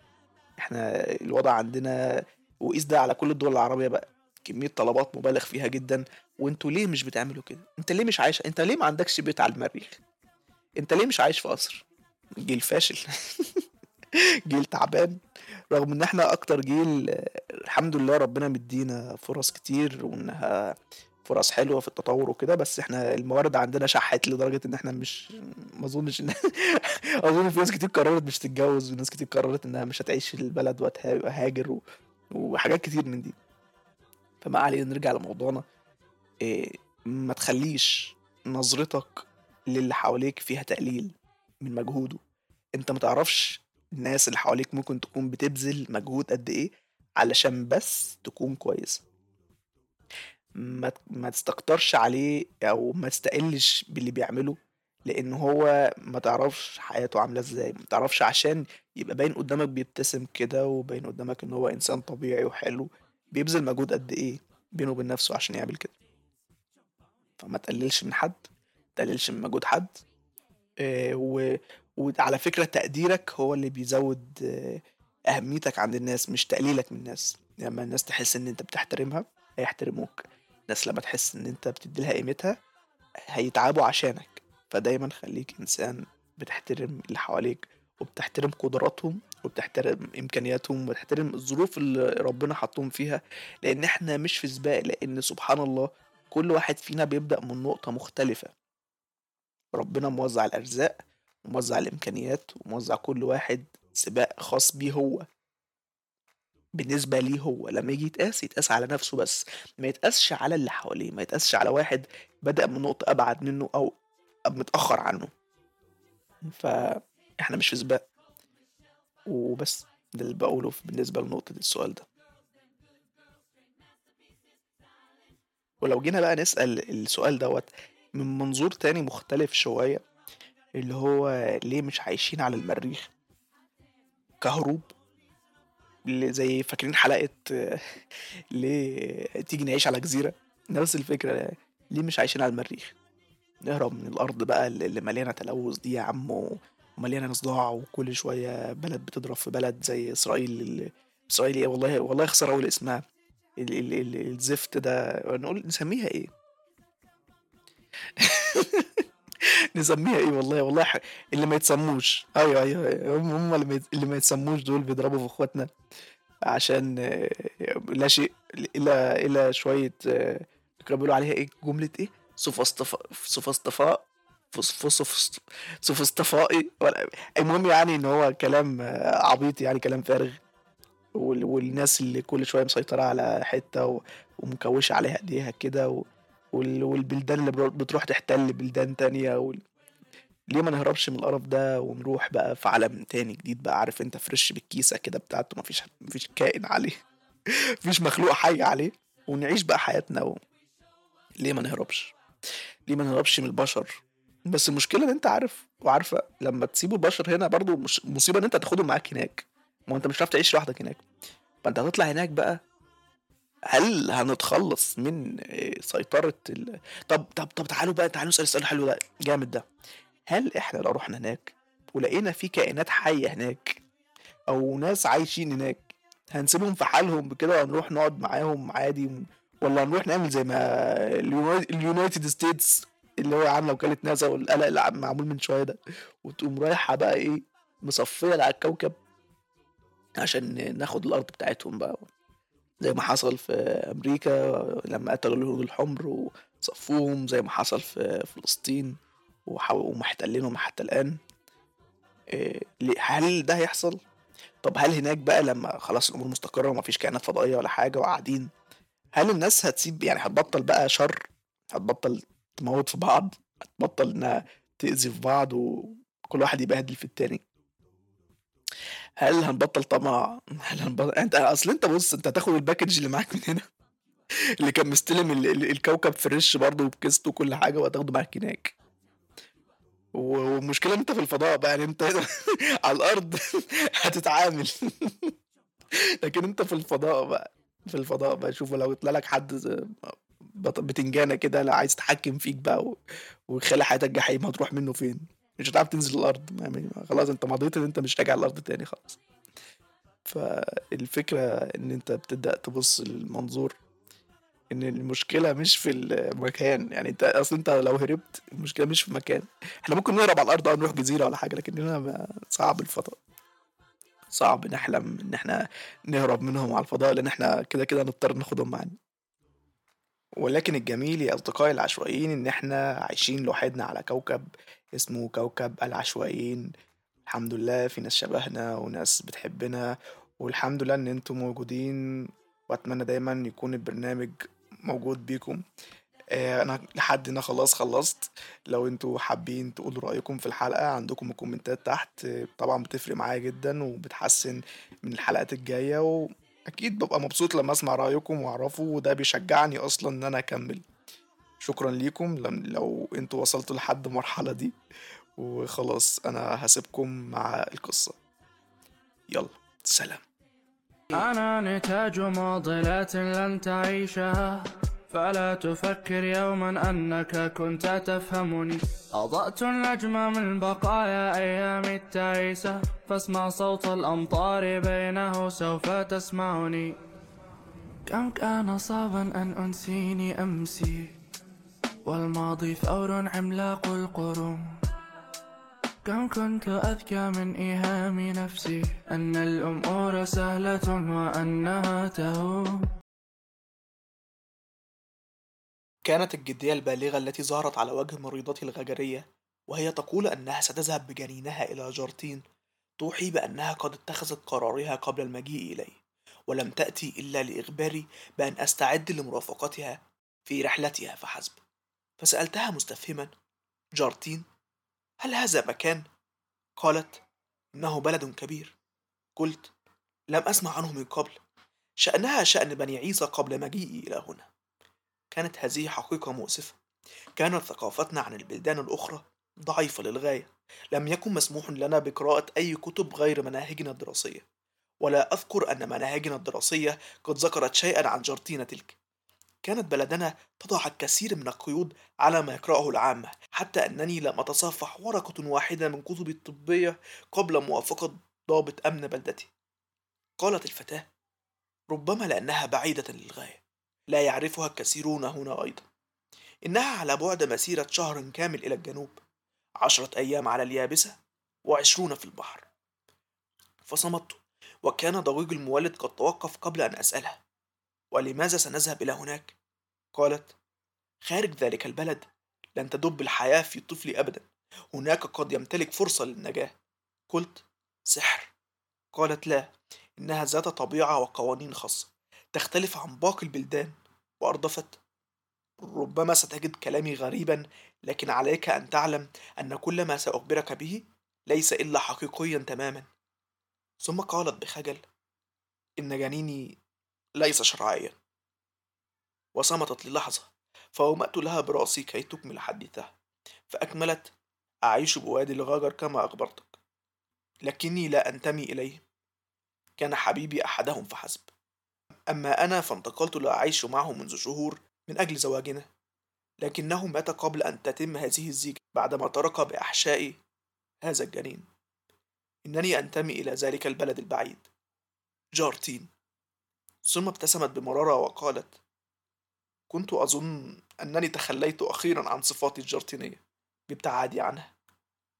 إحنا الوضع عندنا وقيس ده على كل الدول العربية بقى. كمية طلبات مبالغ فيها جدا وانتوا ليه مش بتعملوا كده؟ انت ليه مش عايش؟ انت ليه ما عندكش بيت على المريخ؟ انت ليه مش عايش في قصر؟ جيل فاشل. جيل تعبان. رغم إن إحنا أكتر جيل الحمد لله ربنا مدينا فرص كتير وإنها فرص حلوة في التطور وكده بس إحنا الموارد عندنا شحت لدرجة إن إحنا مش ما أظنش إن أظن في ناس كتير قررت مش تتجوز وناس كتير قررت إنها مش هتعيش في البلد وهاجر و... وحاجات كتير من دي. فما علينا نرجع لموضوعنا. إيه ما تخليش نظرتك للي حواليك فيها تقليل من مجهوده. انت ما تعرفش الناس اللي حواليك ممكن تكون بتبذل مجهود قد إيه علشان بس تكون كويس ما ما تستكترش عليه أو ما تستقلش باللي بيعمله لأن هو ما تعرفش حياته عاملة إزاي ما تعرفش عشان يبقى باين قدامك بيبتسم كده وباين قدامك إن هو إنسان طبيعي وحلو بيبذل مجهود قد إيه بينه وبين نفسه عشان يعمل كده. فما تقللش من حد تقللش من مجهود حد آه، و... وعلى فكرة تقديرك هو اللي بيزود آه، أهميتك عند الناس مش تقليلك من الناس. لما يعني الناس تحس إن أنت بتحترمها هيحترموك. الناس لما تحس إن أنت بتديلها قيمتها هيتعبوا عشانك. فدايما خليك إنسان بتحترم اللي حواليك وبتحترم قدراتهم وبتحترم إمكانياتهم وبتحترم الظروف اللي ربنا حطهم فيها لأن إحنا مش في سباق لأن سبحان الله كل واحد فينا بيبدأ من نقطة مختلفة. ربنا موزع الأرزاق وموزع الإمكانيات وموزع كل واحد سباق خاص بيه هو. بالنسبة ليه هو لما يجي يتقاس يتقاس على نفسه بس. ما يتقاسش على اللي حواليه ما يتقاسش على واحد بدأ من نقطة أبعد منه أو متأخر عنه. فإحنا مش في سباق. وبس ده اللي بقوله بالنسبة لنقطة السؤال ده. ولو جينا بقى نسأل السؤال دوت من منظور تاني مختلف شوية اللي هو ليه مش عايشين على المريخ كهروب؟ زي فاكرين حلقة ليه تيجي نعيش على جزيرة؟ نفس الفكرة ليه مش عايشين على المريخ؟ نهرب من الأرض بقى اللي مليانة تلوث دي يا عم ومليانة صداع وكل شوية بلد بتضرب في بلد زي إسرائيل إسرائيل إيه والله والله خسر أقول اسمها الزفت ده نقول نسميها إيه نسميها إيه والله والله. اللي ما يتسموش أيوه أيوه, أيوة. هم هم اللي, اللي ما يتسموش دول بيضربوا في إخواتنا عشان لا شيء إلى إلى شوية كانوا بيقولوا عليها إيه جملة إيه سوفاستفاء سوفاستفائي. المهم يعني إن هو كلام عبيط يعني كلام فارغ. والناس اللي كل شوية مسيطرة على حتة ومكوشة عليها إيديها كده والبلدان اللي بتروح تحتل بلدان تانية. ليه ما نهربش من القرف ده ونروح بقى في عالم تاني جديد بقى؟ عارف أنت فريش بالكيسة كده بتاعته مفيش مفيش كائن عليه. مفيش مخلوق حي عليه. ونعيش بقى حياتنا و... ليه ما نهربش؟ ليه ما نهربش من البشر؟ بس المشكلة إن أنت عارف وعارفة لما تسيبوا البشر هنا برضو مش مصيبة إن أنت تاخدهم معاك هناك. ما أنت مش هتعرف تعيش لوحدك هناك. فانت هتطلع هناك بقى هل هنتخلص من سيطرة ال... طب طب طب تعالوا بقى تعالوا نسأل السؤال الحلو ده. جامد ده. هل إحنا لو رحنا هناك ولقينا في كائنات حية هناك أو ناس عايشين هناك هنسيبهم في حالهم بكده وهنروح نقعد معاهم عادي ولا هنروح نعمل زي ما ال United States اللي هو عاملة وكالة ناسا والقلق اللي معمول من شوية ده. وتقوم رايحة بقى إيه مصفية على الكوكب عشان ناخد الأرض بتاعتهم بقى. زي ما حصل في أمريكا لما قتلوا الهنود الحمر وصفوهم زي ما حصل في فلسطين ومحتلينهم حتى الآن. إيه، هل ده هيحصل؟ طب هل هناك بقى لما خلاص الأمور مستقرة ومفيش كائنات فضائية ولا حاجة وقاعدين هل الناس هتسيب يعني هتبطل بقى شر؟ هتبطل تموت في بعض؟ هتبطل إنها تأذي في بعض وكل واحد يبهدل في التاني؟ هل هنبطل طمع؟ هل هنبطل؟ أنت أصل أنت بص أنت هتاخد ال package اللي معاك من هنا. اللي كان مستلم ال... ال... الكوكب fresh برضه وبكيسته وكل حاجة وهتاخده معاك هناك. والمشكلة أنت في الفضاء بقى يعني أنت على الأرض هتتعامل. لكن أنت في الفضاء بقى. في الفضاء بقى شوف لو طلع لك حد بتنجانة كده لا عايز يتحكم فيك بقى ويخلي حياتك جحيم هتروح منه فين؟ مش هتعرف تنزل الأرض يعني خلاص أنت مضيت إن أنت مش راجع الأرض تاني خلاص. فالفكرة إن أنت بتبدأ تبص للمنظور إن المشكلة مش في المكان يعني أنت أصل أنت لو هربت المشكلة مش في المكان إحنا ممكن نهرب على الأرض أو نروح جزيرة ولا حاجة لكن هنا صعب الفضاء. صعب نحلم إن إحنا نهرب منهم على الفضاء لأن إحنا كده كده نضطر ناخدهم معانا. ولكن الجميل يا أصدقائي العشوائيين إن إحنا عايشين لوحدنا على كوكب اسمه كوكب العشوائيين. الحمد لله في ناس شبهنا وناس بتحبنا والحمد لله إن أنتم موجودين وأتمنى دايما يكون البرنامج موجود بيكم. أنا لحد هنا خلاص خلصت. لو أنتوا حابين تقولوا رأيكم في الحلقة عندكم الكومنتات تحت آه، طبعا بتفرق معايا جدا وبتحسن من الحلقات الجاية وأكيد ببقى مبسوط لما أسمع رأيكم وأعرفه وده بيشجعني أصلا إن أنا أكمل. شكرا ليكم. لو أنتوا وصلتوا لحد المرحلة دي وخلاص أنا هسيبكم مع القصة. يلا سلام. أنا نتاج معضلات لن تعيشها فلا تفكر يوما أنك كنت تفهمني أضأت النجم من بقايا أيام التعيسة فاسمع صوت الأمطار بينه سوف تسمعني. كم كان صعبا أن أنسيني أمسي والماضي ثور عملاق القرون. كم كنت أذكى من إيهام نفسي أن الأمور سهلة وأنها تهون. كانت الجدية البالغة التي ظهرت على وجه مريضتي الغجرية وهي تقول أنها ستذهب بجنينها إلى جارتين توحي بأنها قد اتخذت قرارها قبل المجيء إلي ولم تأتي إلا لإخباري بأن أستعد لمرافقتها في رحلتها فحسب. فسألتها مستفهما جارتين هل هذا مكان؟ قالت إنه بلد كبير. قلت لم أسمع عنه من قبل شأنها شأن بني عيسى قبل مجيئي إلى هنا. كانت هذه حقيقة مؤسفة. كانت ثقافتنا عن البلدان الأخرى ضعيفة للغاية. لم يكن مسموح لنا بقراءة أي كتب غير مناهجنا الدراسية. ولا أذكر أن مناهجنا الدراسية قد ذكرت شيئا عن جارتين تلك. كانت بلدنا تضع الكثير من القيود على ما يقرأه العامة حتى أنني لم أتصفح ورقة واحدة من كتبي الطبية قبل موافقة ضابط أمن بلدتي. قالت الفتاة ربما لأنها بعيدة للغاية. لا يعرفها الكثيرون هنا أيضا. إنها على بعد مسيرة شهر كامل إلى الجنوب عشرة أيام على اليابسة وعشرون في البحر. فصمت وكان ضويج المولد قد توقف قبل أن أسألها. ولماذا سنذهب إلى هناك؟ قالت خارج ذلك البلد لن تدب الحياة في طفلي أبدا. هناك قد يمتلك فرصة للنجاة. قلت سحر. قالت لا إنها ذات طبيعة وقوانين خاصة تختلف عن باقي البلدان. وأردفت. ربما ستجد كلامي غريبا لكن عليك أن تعلم أن كل ما سأخبرك به ليس إلا حقيقيا تماما. ثم قالت بخجل إن جنيني ليس شرعيا. وصمتت للحظة فومأت لها برأسي كي تكمل حديثها. فأكملت أعيش بوادي الغاجر كما أخبرتك لكني لا أنتمي إليه. كان حبيبي أحدهم فحسب. أما أنا فانتقلت لأعيش معه منذ شهور من أجل زواجنا لكنه مات قبل أن تتم هذه الزيجة بعدما ترك بأحشائي هذا الجنين. إنني أنتمي إلى ذلك البلد البعيد. جارتين. ثم ابتسمت بمرارة وقالت كنت أظن أنني تخليت أخيرا عن صفاتي الجارتينية بابتعادي عنها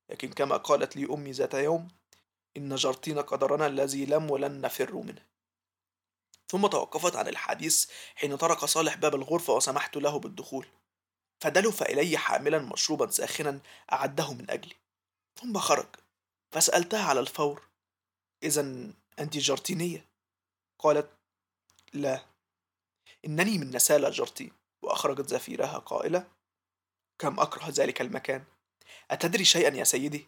لكن كما قالت لي أمي ذات يوم إن جارتين قدرنا الذي لم ولن نفر منه. ثم توقفت عن الحديث حين طرق صالح باب الغرفة وسمحت له بالدخول. فدلف إلي حاملا مشروبا ساخنا أعده من أجلي. ثم خرج فسألتها على الفور إذا أنت جارتينية؟ قالت لا. إنني من نسالة جارتين وأخرجت زفيرها قائلة كم أكره ذلك المكان؟ أتدري شيئا يا سيدي؟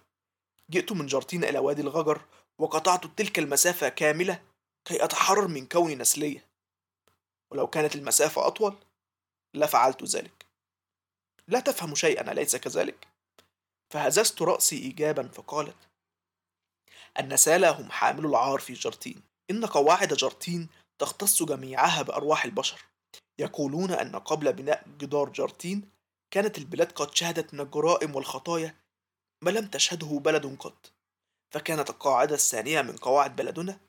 جئت من جارتين إلى وادي الغجر وقطعت تلك المسافة كاملة كي أتحرر من كوني نسلية. ولو كانت المسافة أطول لفعلت ذلك. لا تفهم شيئا أليس كذلك؟ فهززت رأسي إيجابا فقالت النسالة هم حاملو العار في جرتين. إن قواعد جرتين تختص جميعها بأرواح البشر. يقولون أن قبل بناء جدار جرتين كانت البلاد قد شهدت من الجرائم والخطايا ما لم تشهده بلد قط. فكانت القاعدة الثانية من قواعد بلدنا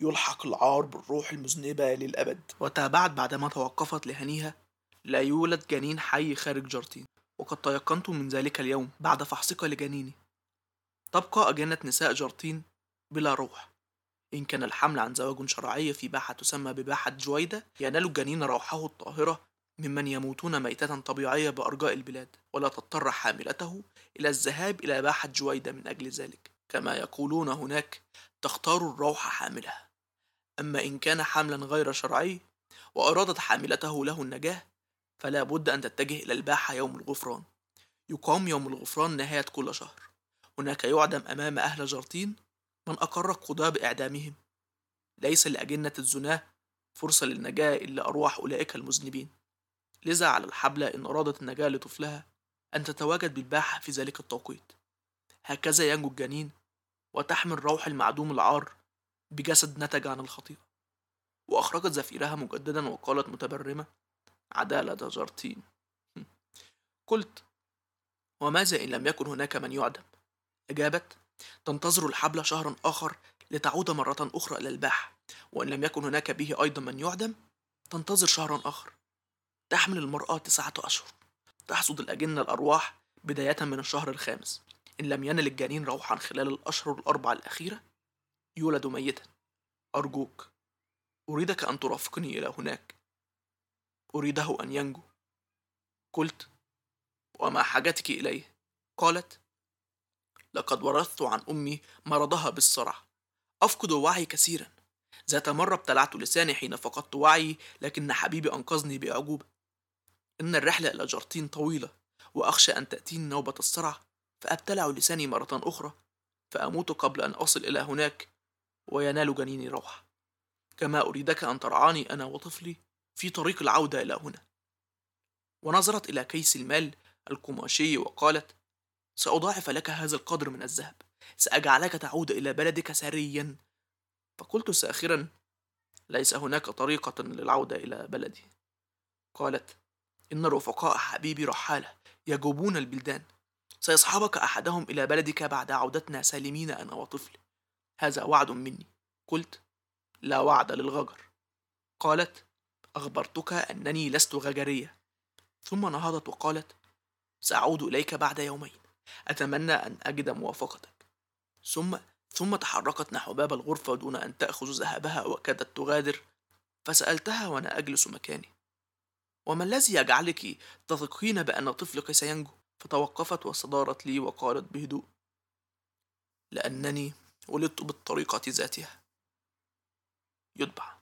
يلحق العار بالروح المذنبة للأبد. وتابعت بعدما توقفت لهنيها لا يولد جنين حي خارج جارتين. وقد تيقنت من ذلك اليوم بعد فحصك لجنيني. تبقى أجنة نساء جارتين بلا روح. إن كان الحمل عن زواج شرعي في باحة تسمى بباحة جويدة ينال الجنين روحه الطاهرة ممن يموتون ميتة طبيعية بأرجاء البلاد ولا تضطر حاملته إلى الذهاب إلى باحة جويدة من أجل ذلك. كما يقولون هناك تختار الروح حاملها. أما إن كان حملا غير شرعي وأرادت حاملته له النجاة فلا بد أن تتجه إلى الباحة يوم الغفران. يقام يوم الغفران نهاية كل شهر. هناك يعدم أمام أهل جرطين من أقر القضاة بإعدامهم. ليس لأجنة الزناة فرصة للنجاة إلا أرواح أولئك المذنبين. لذا على الحبلة إن أرادت النجاة لطفلها أن تتواجد بالباحة في ذلك التوقيت. هكذا ينجو الجنين وتحمل روح المعدوم العار بجسد نتج عن الخطيئة. وأخرجت زفيرها مجددا وقالت متبرمة عدالة جارتين. قلت وماذا إن لم يكن هناك من يعدم؟ أجابت تنتظر الحبل شهرا آخر لتعود مرة أخرى إلى الباحة وإن لم يكن هناك به أيضا من يعدم تنتظر شهرا آخر. تحمل المرأة تسعة أشهر. تحصد الأجنة الأرواح بداية من الشهر الخامس. إن لم ينل الجنين روحا خلال الأشهر الأربع الأخيرة؟ يولد ميتا. أرجوك أريدك أن ترافقني إلى هناك. أريده أن ينجو. قلت وما حاجتك إليه؟ قالت لقد ورثت عن أمي مرضها بالصرع. أفقد وعي كثيرا. ذات مرة ابتلعت لساني حين فقدت وعي لكن حبيبي أنقذني بأعجوبة إن الرحلة إلى جرتين طويلة وأخشى أن تأتيني نوبة الصرع. فأبتلع لساني مرة أخرى فأموت قبل أن أصل إلى هناك وينال جنيني روح كما أريدك أن ترعاني أنا وطفلي في طريق العودة إلى هنا. ونظرت إلى كيس المال القماشي وقالت سأضاعف لك هذا القدر من الذهب. سأجعلك تعود إلى بلدك سريا. فقلت ساخرا ليس هناك طريقة للعودة إلى بلدي. قالت إن رفقاء حبيبي رحالة يجوبون البلدان. سيصحبك أحدهم إلى بلدك بعد عودتنا سالمين أنا وطفلي. هذا وعد مني. قلت لا وعد للغجر. قالت أخبرتك أنني لست غجرية. ثم نهضت وقالت سأعود إليك بعد يومين. أتمنى أن أجد موافقتك. ثم ثم تحركت نحو باب الغرفة دون أن تأخذ ذهبها وكادت تغادر. فسألتها وأنا أجلس مكاني. وما الذي يجعلك تثقين بأن طفلك سينجو؟ فتوقفت وصدارت لي وقالت بهدوء لأنني ولدت بالطريقة ذاتها. يتبع